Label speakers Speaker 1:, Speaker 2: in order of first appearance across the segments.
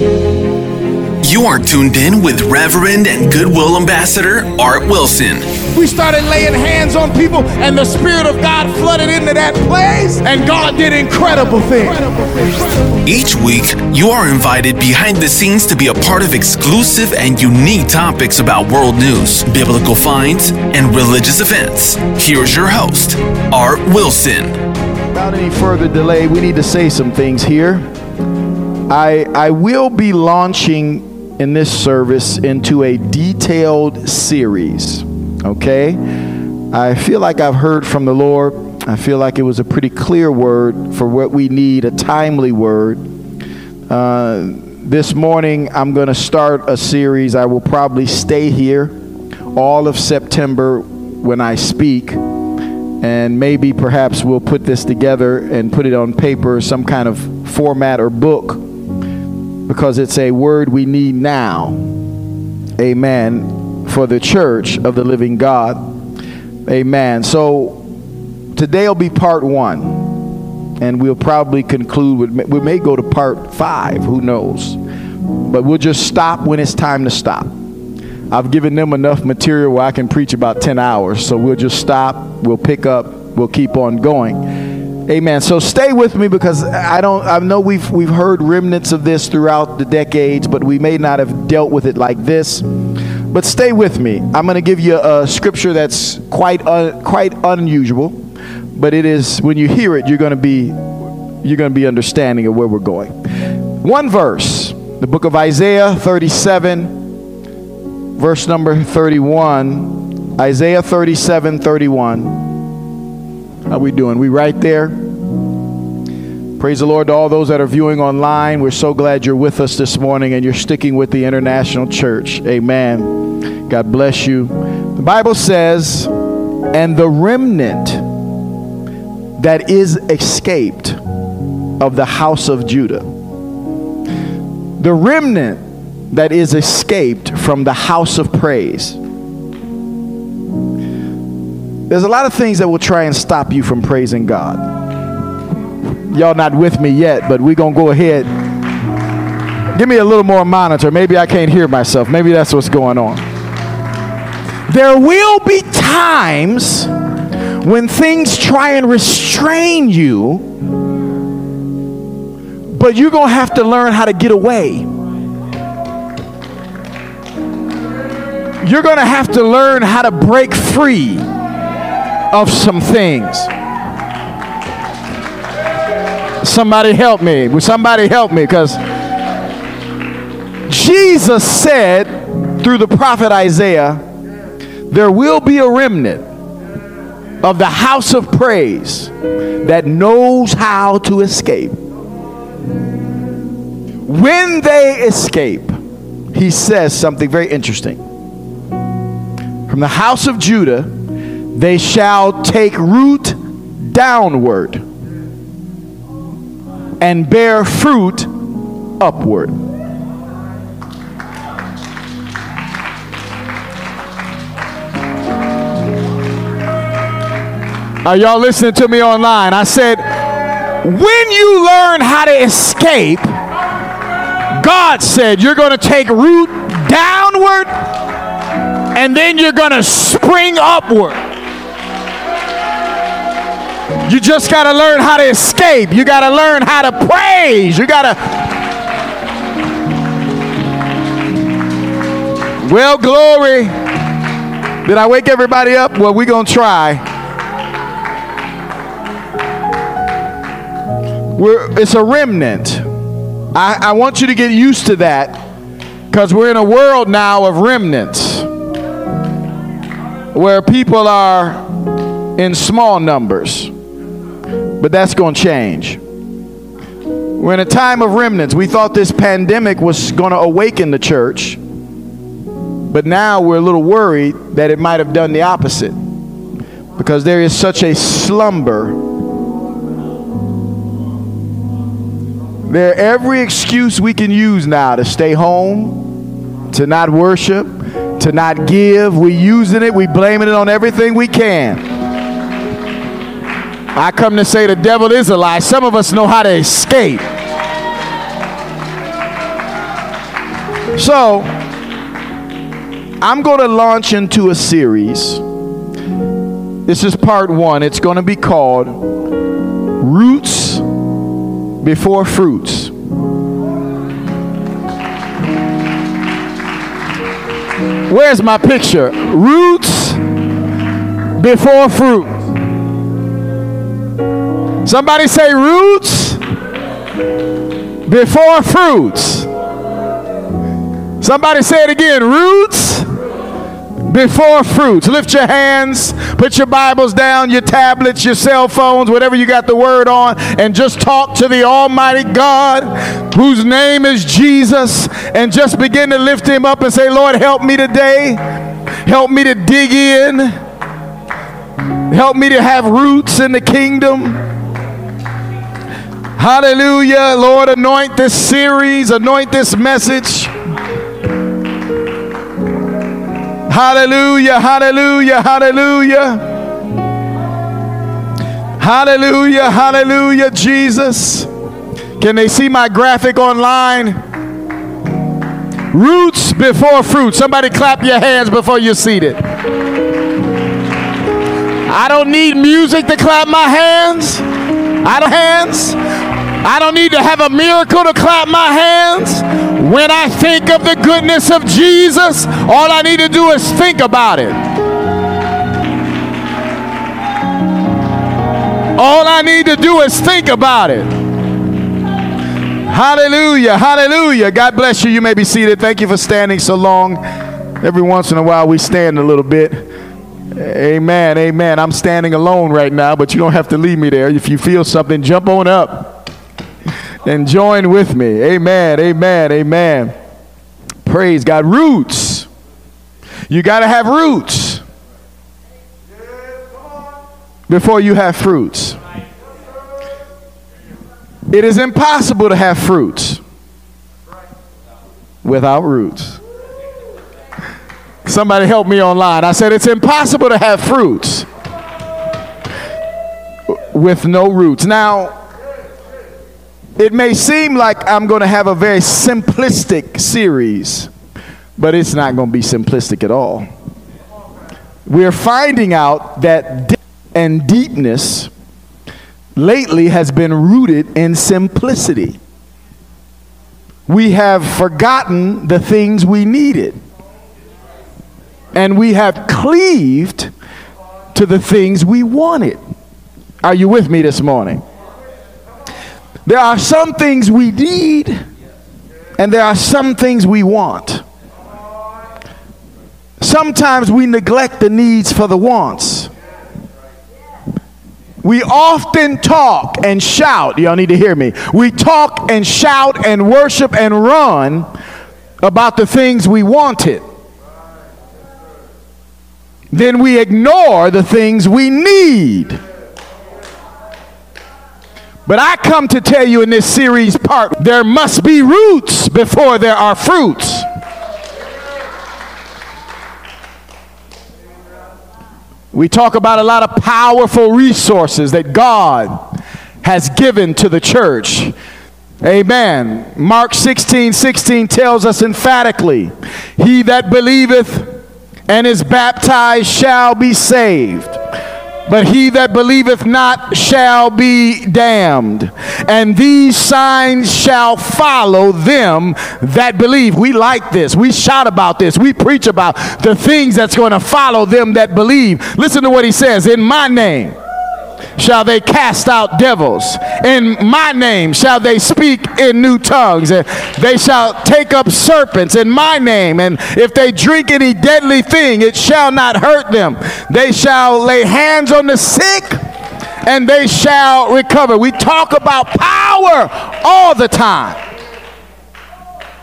Speaker 1: You are tuned in with Reverend and Goodwill Ambassador Art Wilson.
Speaker 2: We started laying hands on people, and the Spirit of God flooded into that place, and God did incredible things.
Speaker 1: Each week, you are invited behind the scenes to be a part of exclusive and unique topics about world news, biblical finds, and religious events. Here's your host, Art Wilson.
Speaker 3: Without any further delay, we need to say some things here. I, I will be launching in this service into a detailed series. Okay? I feel like I've heard from the Lord. I feel like it was a pretty clear word for what we need, a timely word. Uh, this morning, I'm going to start a series. I will probably stay here all of September when I speak. And maybe perhaps we'll put this together and put it on paper, some kind of format or book because it's a word we need now. Amen. For the church of the living God. Amen. So today will be part one. And we'll probably conclude with, we may go to part five, who knows. But we'll just stop when it's time to stop. I've given them enough material where I can preach about 10 hours. So we'll just stop, we'll pick up, we'll keep on going. Amen. So stay with me because I don't I know we've we've heard remnants of this throughout the decades, but we may not have dealt with it like this. But stay with me. I'm going to give you a scripture that's quite un, quite unusual, but it is when you hear it, you're going to be you're going to be understanding of where we're going. One verse, the book of Isaiah 37 verse number 31. Isaiah 37 31. How we doing? We right there? Praise the Lord to all those that are viewing online. We're so glad you're with us this morning and you're sticking with the International Church. Amen. God bless you. The Bible says, and the remnant that is escaped of the house of Judah. The remnant that is escaped from the house of praise there's a lot of things that will try and stop you from praising God. Y'all not with me yet, but we're going to go ahead. Give me a little more monitor. Maybe I can't hear myself. Maybe that's what's going on. There will be times when things try and restrain you, but you're going to have to learn how to get away. You're going to have to learn how to break free of some things. Somebody help me. Will somebody help me? Because Jesus said through the prophet Isaiah, there will be a remnant of the house of praise that knows how to escape. When they escape, he says something very interesting. From the house of Judah, they shall take root downward and bear fruit upward. Are y'all listening to me online? I said, when you learn how to escape, God said you're going to take root downward and then you're going to spring upward. You just got to learn how to escape. You got to learn how to praise. You got to. Well, glory. Did I wake everybody up? Well, we're going to try. We're, it's a remnant. I, I want you to get used to that because we're in a world now of remnants where people are in small numbers. But that's going to change. We're in a time of remnants. We thought this pandemic was going to awaken the church, but now we're a little worried that it might have done the opposite because there is such a slumber. There every excuse we can use now to stay home, to not worship, to not give. We're using it, we're blaming it on everything we can. I come to say the devil is a lie. Some of us know how to escape. So, I'm going to launch into a series. This is part one. It's going to be called Roots Before Fruits. Where's my picture? Roots before fruit. Somebody say roots before fruits. Somebody say it again roots before fruits. Lift your hands, put your Bibles down, your tablets, your cell phones, whatever you got the word on, and just talk to the Almighty God whose name is Jesus and just begin to lift him up and say, Lord, help me today. Help me to dig in. Help me to have roots in the kingdom. Hallelujah. Lord, anoint this series, anoint this message. Hallelujah, hallelujah, hallelujah. Hallelujah, hallelujah, Jesus. Can they see my graphic online? Roots before fruit. Somebody clap your hands before you're seated. I don't need music to clap my hands. I don't hands. I don't need to have a miracle to clap my hands. When I think of the goodness of Jesus, all I need to do is think about it. All I need to do is think about it. Hallelujah, hallelujah. God bless you. You may be seated. Thank you for standing so long. Every once in a while, we stand a little bit. Amen, amen. I'm standing alone right now, but you don't have to leave me there. If you feel something, jump on up and join with me. Amen, amen, amen. Praise God. Roots. You got to have roots before you have fruits. It is impossible to have fruits without roots. Somebody help me online. I said it's impossible to have fruits with no roots. Now, it may seem like I'm going to have a very simplistic series, but it's not going to be simplistic at all. We're finding out that depth and deepness lately has been rooted in simplicity. We have forgotten the things we needed, and we have cleaved to the things we wanted. Are you with me this morning? There are some things we need, and there are some things we want. Sometimes we neglect the needs for the wants. We often talk and shout. Y'all need to hear me. We talk and shout and worship and run about the things we wanted. Then we ignore the things we need. But I come to tell you in this series part there must be roots before there are fruits. We talk about a lot of powerful resources that God has given to the church. Amen. Mark 16 16 tells us emphatically, He that believeth and is baptized shall be saved but he that believeth not shall be damned. And these signs shall follow them that believe. We like this. We shout about this. We preach about the things that's going to follow them that believe. Listen to what he says In my name shall they cast out devils. In my name shall they speak in new tongues. And they shall take up serpents in my name. And if they drink any deadly thing, it shall not hurt them. They shall lay hands on the sick and they shall recover. We talk about power all the time.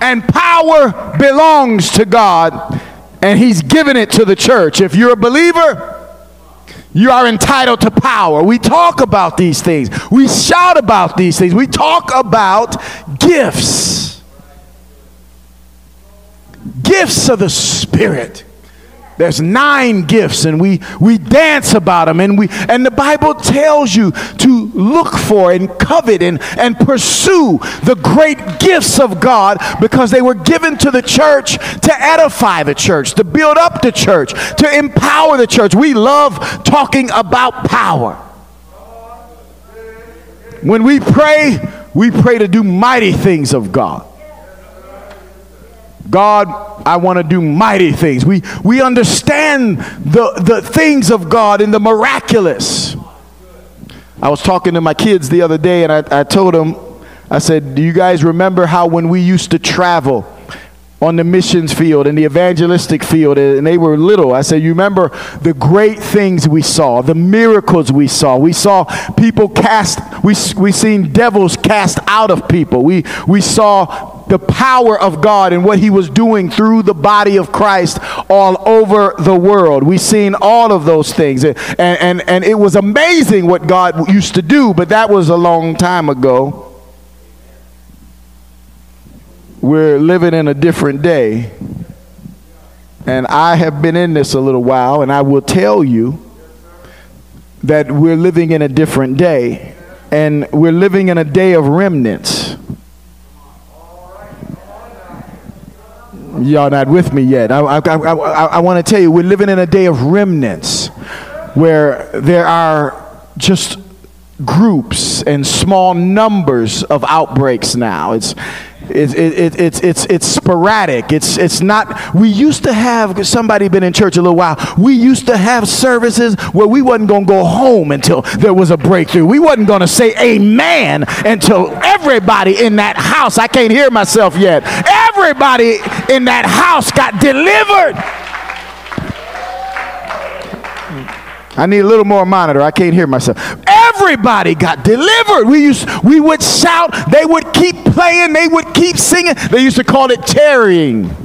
Speaker 3: And power belongs to God, and He's given it to the church. If you're a believer, you are entitled to power. We talk about these things. We shout about these things. We talk about gifts. Gifts of the Spirit. There's nine gifts and we, we dance about them and we and the Bible tells you to look for and covet and, and pursue the great gifts of God because they were given to the church to edify the church, to build up the church, to empower the church. We love talking about power. When we pray, we pray to do mighty things of God. God, I want to do mighty things. We, we understand the, the things of God in the miraculous. I was talking to my kids the other day and I, I told them, I said, Do you guys remember how when we used to travel on the missions field and the evangelistic field and they were little? I said, You remember the great things we saw, the miracles we saw. We saw people cast, we, we seen devils cast out of people. We, we saw the power of God and what he was doing through the body of Christ all over the world. We've seen all of those things. And, and, and it was amazing what God used to do, but that was a long time ago. We're living in a different day. And I have been in this a little while, and I will tell you that we're living in a different day. And we're living in a day of remnants. Y'all not with me yet. I, I, I, I want to tell you, we're living in a day of remnants where there are just groups and small numbers of outbreaks now. It's it's, it, it's, it's, it's sporadic. It's, it's not, we used to have, somebody been in church a little while, we used to have services where we wasn't going to go home until there was a breakthrough. We wasn't going to say amen until everybody in that house, I can't hear myself yet, everybody in that house got delivered. I need a little more monitor. I can't hear myself. Everybody got delivered. We used we would shout, they would keep playing, they would keep singing. They used to call it tarrying.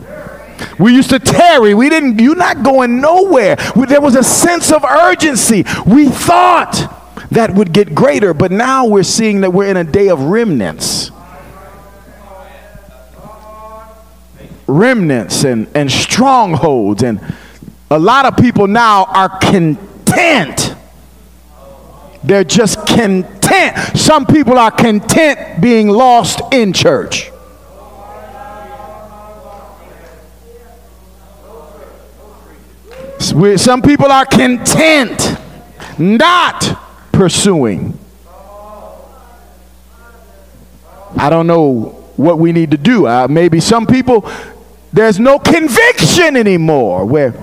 Speaker 3: We used to tarry. We didn't you're not going nowhere. There was a sense of urgency. We thought that would get greater, but now we're seeing that we're in a day of remnants. Remnants and, and strongholds and a lot of people now are content. They're just content. Some people are content being lost in church. Some people are content not pursuing. I don't know what we need to do. Uh, maybe some people, there's no conviction anymore where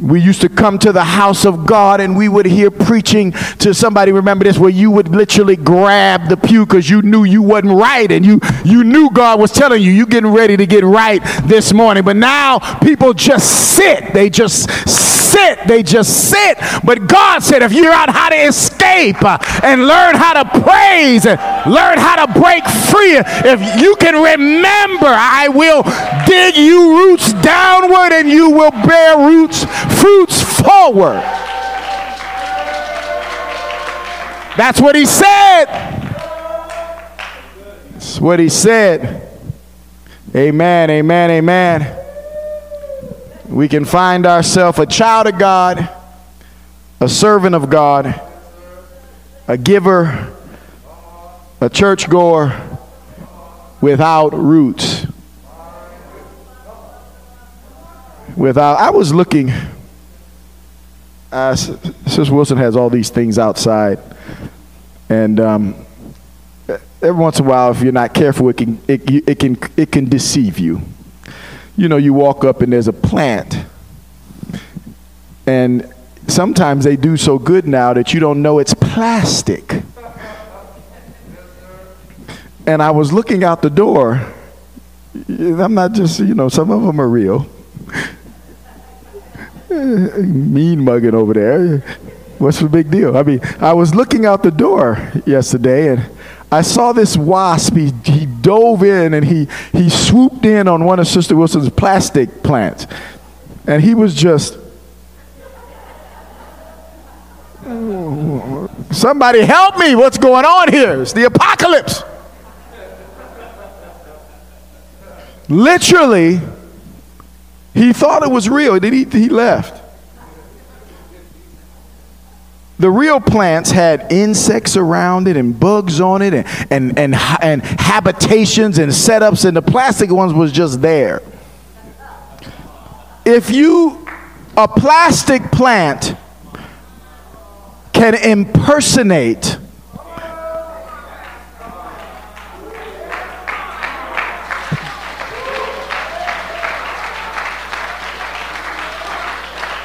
Speaker 3: we used to come to the house of God and we would hear preaching to somebody, remember this, where you would literally grab the pew because you knew you wasn't right and you, you knew God was telling you, you're getting ready to get right this morning. But now people just sit. They just sit. Sit, they just sit. But God said, if you're out how to escape uh, and learn how to praise and learn how to break free, if you can remember, I will dig you roots downward and you will bear roots fruits forward. That's what he said. That's what he said. Amen, amen, amen. We can find ourselves a child of God, a servant of God, a giver, a churchgoer without roots. Without, I was looking uh, Sister Wilson has all these things outside, and um, every once in a while, if you're not careful, it can it, it can it can deceive you. You know, you walk up and there's a plant, and sometimes they do so good now that you don't know it's plastic. And I was looking out the door. I'm not just, you know, some of them are real mean mugging over there. What's the big deal? I mean, I was looking out the door yesterday and I saw this wasp. He, he dove in and he, he swooped in on one of Sister Wilson's plastic plants. And he was just, somebody help me. What's going on here? It's the apocalypse. Literally, He thought it was real, then he, he left. The real plants had insects around it and bugs on it and, and, and, and habitations and setups, and the plastic ones was just there. If you, a plastic plant can impersonate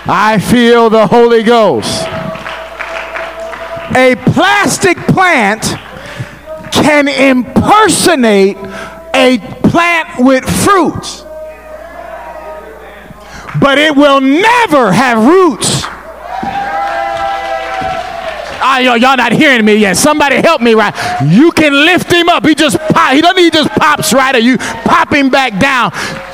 Speaker 3: I feel the Holy Ghost. Plastic plant can impersonate a plant with fruits, but it will never have roots. Ah, y'all, y'all not hearing me yet. Somebody help me, right? You can lift him up. He just pop, he doesn't he just pops right or you pop him back down.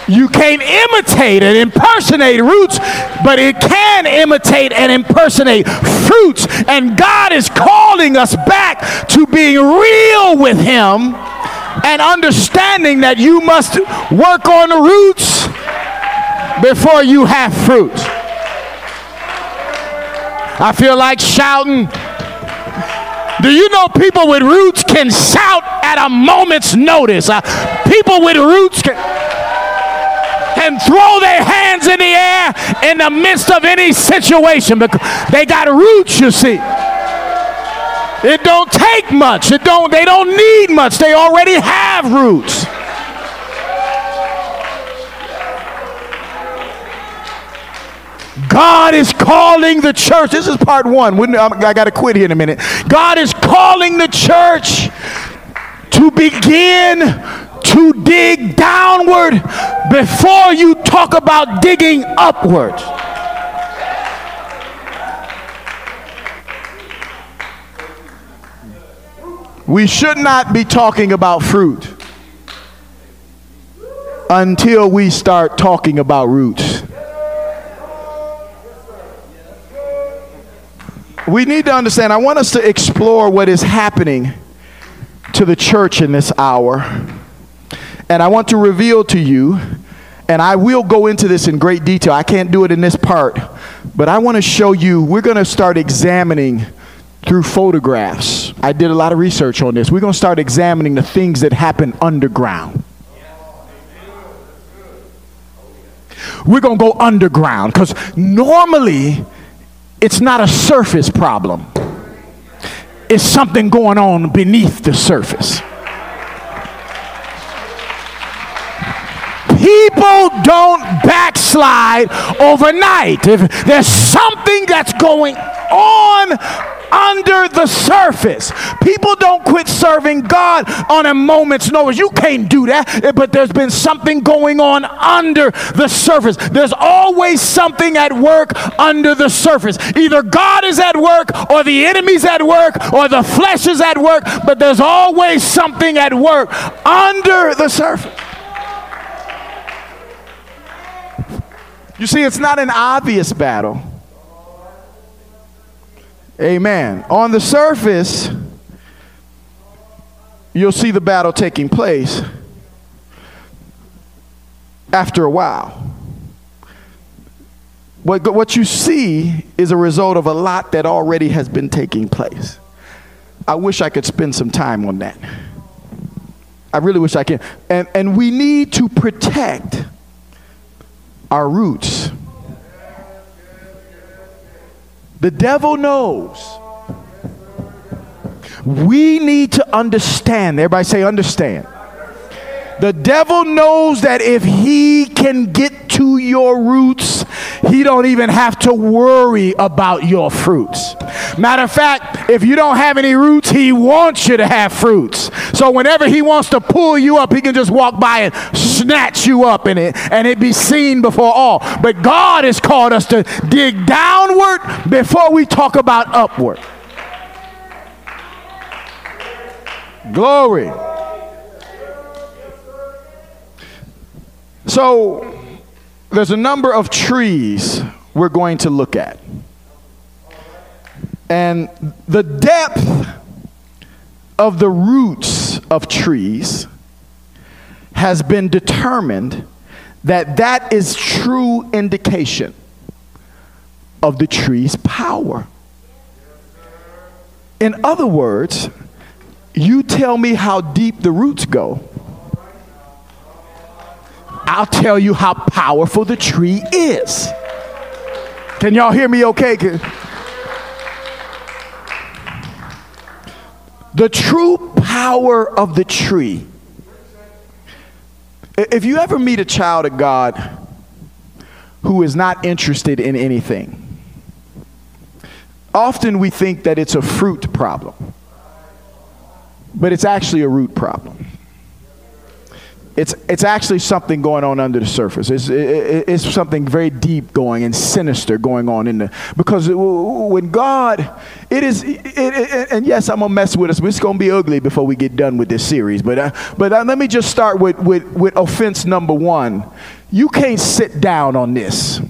Speaker 3: You can't imitate and impersonate roots, but it can imitate and impersonate fruits. And God is calling us back to being real with Him and understanding that you must work on the roots before you have fruit. I feel like shouting. Do you know people with roots can shout at a moment's notice? Uh, people with roots can and throw their hands in the air in the midst of any situation because they got roots, you see. It don't take much. It don't they don't need much. They already have roots. God is calling the church. This is part one. I got to quit here in a minute. God is calling the church to begin to dig downward before you talk about digging upward. We should not be talking about fruit until we start talking about roots. We need to understand, I want us to explore what is happening to the church in this hour. And I want to reveal to you, and I will go into this in great detail. I can't do it in this part, but I want to show you, we're going to start examining through photographs. I did a lot of research on this. We're going to start examining the things that happen underground. We're going to go underground because normally it's not a surface problem, it's something going on beneath the surface. People don't backslide overnight. If there's something that's going on under the surface. People don't quit serving God on a moment's notice. You can't do that, eh, but there's been something going on under the surface. There's always something at work under the surface. Either God is at work, or the enemy's at work, or the flesh is at work, but there's always something at work under the surface. You see, it's not an obvious battle. Amen. On the surface, you'll see the battle taking place after a while. What, what you see is a result of a lot that already has been taking place. I wish I could spend some time on that. I really wish I could. And, and we need to protect our roots. The devil knows. We need to understand. Everybody say, understand. The devil knows that if he can get to your roots, he don't even have to worry about your fruits. Matter of fact, if you don't have any roots, he wants you to have fruits. So whenever he wants to pull you up, he can just walk by and snatch you up in it and it be seen before all. But God has called us to dig downward before we talk about upward. Glory. So, there's a number of trees we're going to look at. And the depth of the roots of trees has been determined that that is true indication of the tree's power. In other words, you tell me how deep the roots go, I'll tell you how powerful the tree is. Can y'all hear me okay? The true power of the tree. If you ever meet a child of God who is not interested in anything, often we think that it's a fruit problem, but it's actually a root problem it's, it's actually something going on under the surface. It's, it, it's something very deep going and sinister going on in there. because when God, it is, it, it, and yes, I'm going to mess with us, but it's going to be ugly before we get done with this series. But, uh, but uh, let me just start with, with, with offense number one. You can't sit down on this.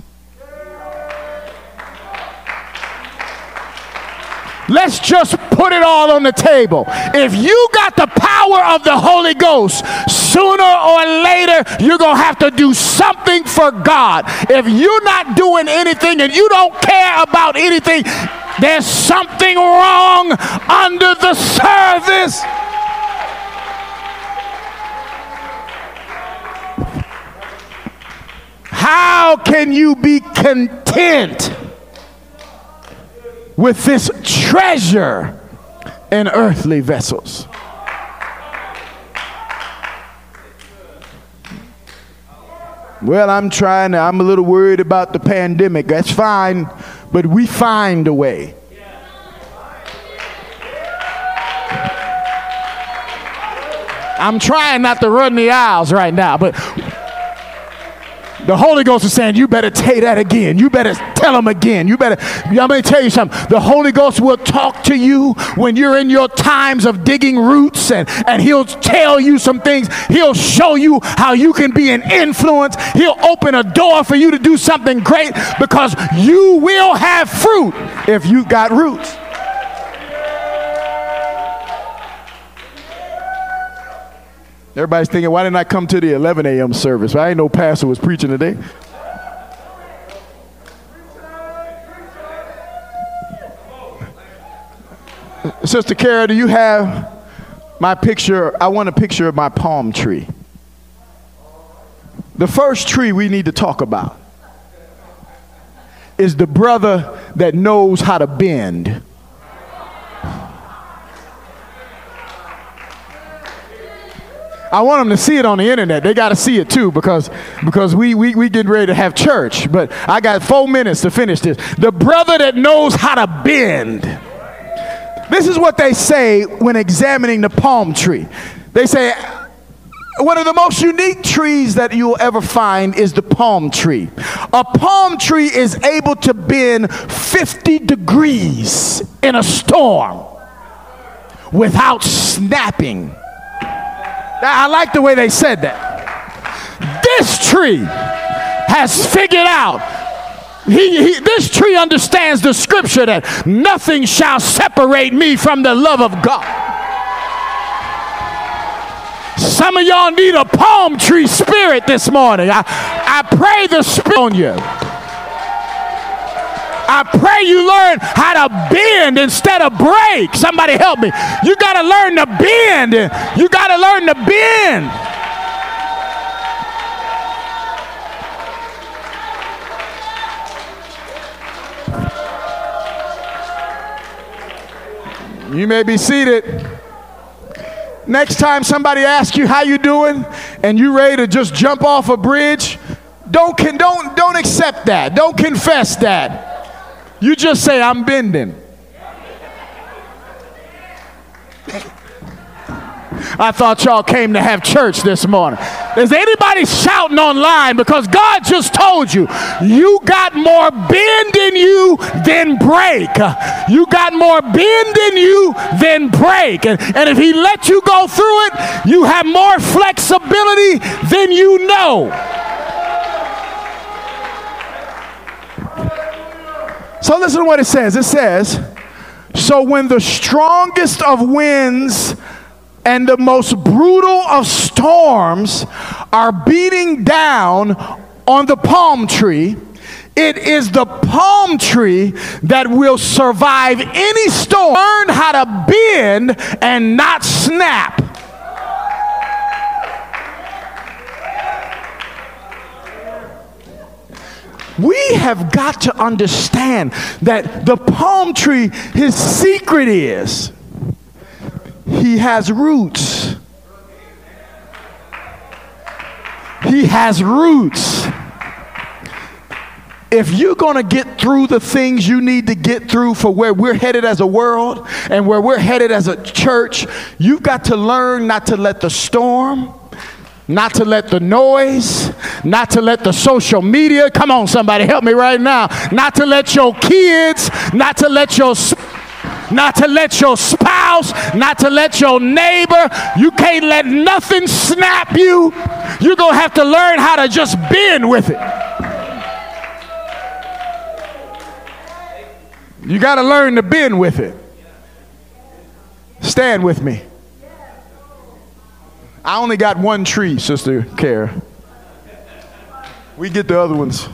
Speaker 3: Let's just put it all on the table. If you got the power of the Holy Ghost, sooner or later you're going to have to do something for God. If you're not doing anything and you don't care about anything, there's something wrong under the surface. How can you be content? With this treasure in earthly vessels. Well, I'm trying to, I'm a little worried about the pandemic. That's fine, but we find a way. I'm trying not to run the aisles right now, but the Holy Ghost is saying, You better say that again. You better tell them again. You better, I'm going to tell you something. The Holy Ghost will talk to you when you're in your times of digging roots, and, and He'll tell you some things. He'll show you how you can be an influence. He'll open a door for you to do something great because you will have fruit if you got roots. Everybody's thinking, why didn't I come to the 11 a.m. service? I ain't no pastor was preaching today. Sister Kara, do you have my picture? I want a picture of my palm tree. The first tree we need to talk about is the brother that knows how to bend. I want them to see it on the internet. They got to see it too because, because we, we, we getting ready to have church. But I got four minutes to finish this. The brother that knows how to bend. This is what they say when examining the palm tree. They say, one of the most unique trees that you'll ever find is the palm tree. A palm tree is able to bend 50 degrees in a storm without snapping. I like the way they said that. This tree has figured out he, he, this tree understands the scripture that nothing shall separate me from the love of God. Some of y'all need a palm tree spirit this morning. I, I pray the spirit on you. I pray you learn how to bend instead of break. Somebody help me. You got to learn to bend. You got to learn to bend. You may be seated. Next time somebody asks you how you doing and you ready to just jump off a bridge, don't don't don't accept that. Don't confess that. You just say I'm bending. I thought y'all came to have church this morning. Is anybody shouting online? Because God just told you, you got more bend in you than break. You got more bend in you than break. And, and if He let you go through it, you have more flexibility than you know. So listen to what it says. It says, So when the strongest of winds and the most brutal of storms are beating down on the palm tree, it is the palm tree that will survive any storm. Learn how to bend and not snap. We have got to understand that the palm tree, his secret is he has roots. He has roots. If you're going to get through the things you need to get through for where we're headed as a world and where we're headed as a church, you've got to learn not to let the storm, not to let the noise, not to let the social media, come on, somebody, help me right now, not to let your kids, not to let your not to let your spouse, not to let your neighbor, you can't let nothing snap you. You're going to have to learn how to just bend with it. You got to learn to bend with it. Stand with me. I only got one tree, Sister Care. We get the other ones.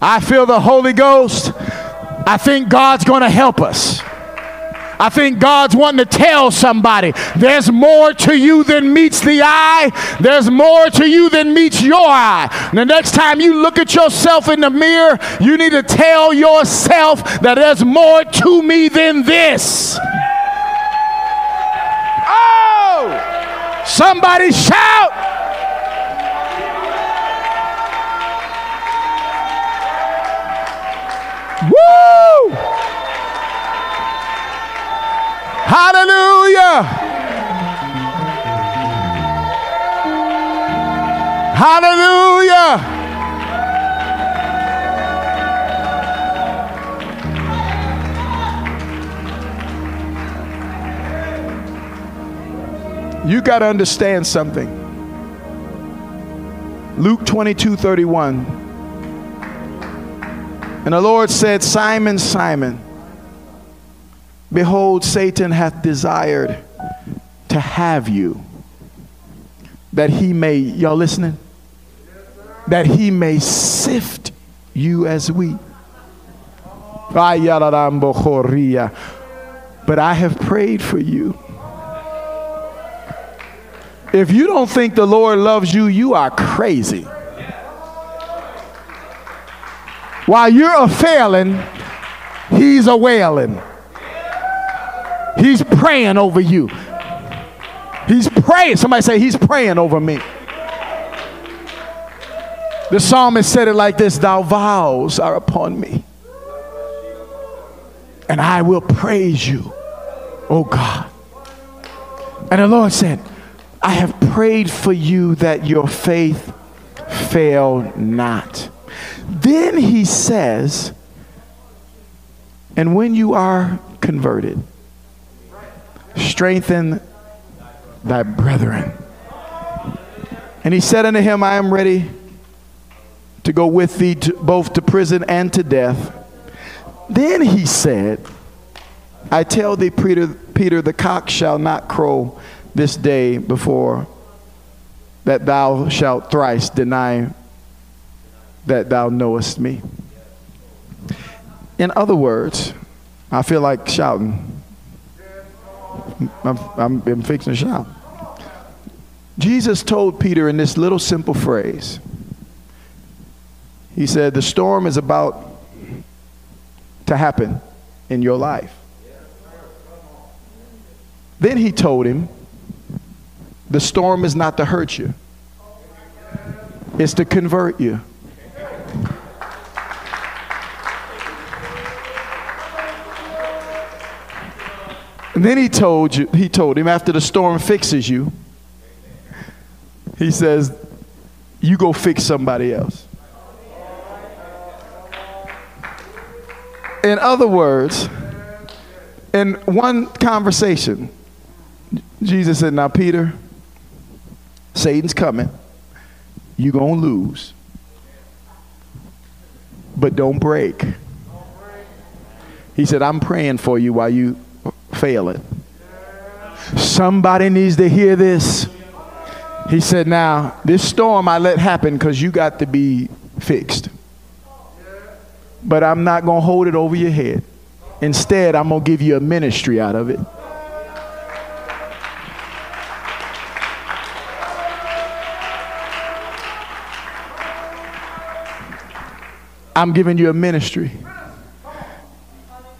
Speaker 3: I feel the Holy Ghost. I think God's going to help us. I think God's wanting to tell somebody there's more to you than meets the eye. There's more to you than meets your eye. The next time you look at yourself in the mirror, you need to tell yourself that there's more to me than this. Somebody shout! Woo! Hallelujah! Hallelujah! You got to understand something. Luke 22 31. And the Lord said, Simon, Simon, behold, Satan hath desired to have you, that he may, y'all listening? That he may sift you as wheat. But I have prayed for you if you don't think the Lord loves you, you are crazy. While you're a failing, He's a wailing. He's praying over you. He's praying. Somebody say, He's praying over me. The psalmist said it like this Thou vows are upon me, and I will praise you, oh God. And the Lord said, I have prayed for you that your faith fail not. Then he says, and when you are converted, strengthen thy brethren. And he said unto him, I am ready to go with thee to, both to prison and to death. Then he said, I tell thee, Peter, Peter, the cock shall not crow this day before that thou shalt thrice deny that thou knowest me. In other words, I feel like shouting. I'm, I'm, I'm fixing to shout. Jesus told Peter in this little simple phrase, He said, The storm is about to happen in your life. Then he told him, the storm is not to hurt you, it's to convert you. And then he told you, he told him after the storm fixes you, he says, you go fix somebody else. In other words, in one conversation, Jesus said, Now, Peter, Satan's coming. You're going to lose. But don't break. He said, I'm praying for you while you fail it. Somebody needs to hear this. He said, Now, this storm I let happen because you got to be fixed. But I'm not going to hold it over your head. Instead, I'm going to give you a ministry out of it. I'm giving you a ministry.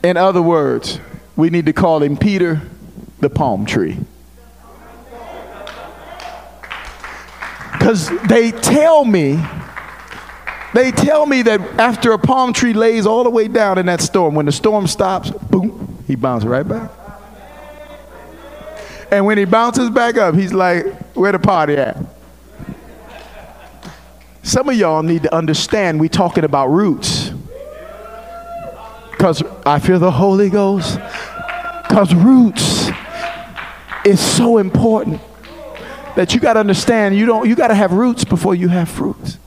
Speaker 3: In other words, we need to call him Peter the palm tree. Because they tell me, they tell me that after a palm tree lays all the way down in that storm, when the storm stops, boom, he bounces right back. And when he bounces back up, he's like, where the party at? Some of y'all need to understand we're talking about roots. Because I feel the Holy Ghost. Because roots is so important that you got to understand you don't you got to have roots before you have fruits.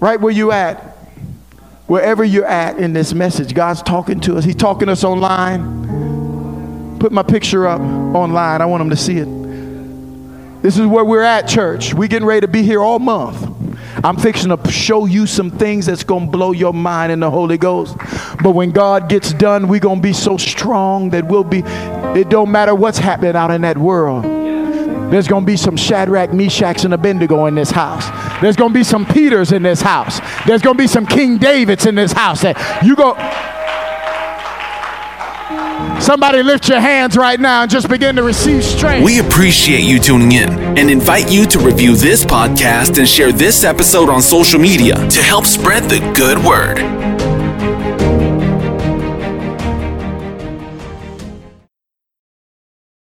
Speaker 3: Right where you at, wherever you're at in this message, God's talking to us. He's talking to us online. Put my picture up online. I want them to see it. This is where we're at, church. We getting ready to be here all month. I'm fixing to show you some things that's going to blow your mind in the Holy Ghost. But when God gets done, we're going to be so strong that we'll be, it don't matter what's happening out in that world. There's going to be some Shadrach, Meshachs, and Abednego in this house. There's going to be some Peters in this house. There's going to be some King Davids in this house. That you go. Somebody lift your hands right now and just begin to receive strength.
Speaker 1: We appreciate you tuning in and invite you to review this podcast and share this episode on social media to help spread the good word.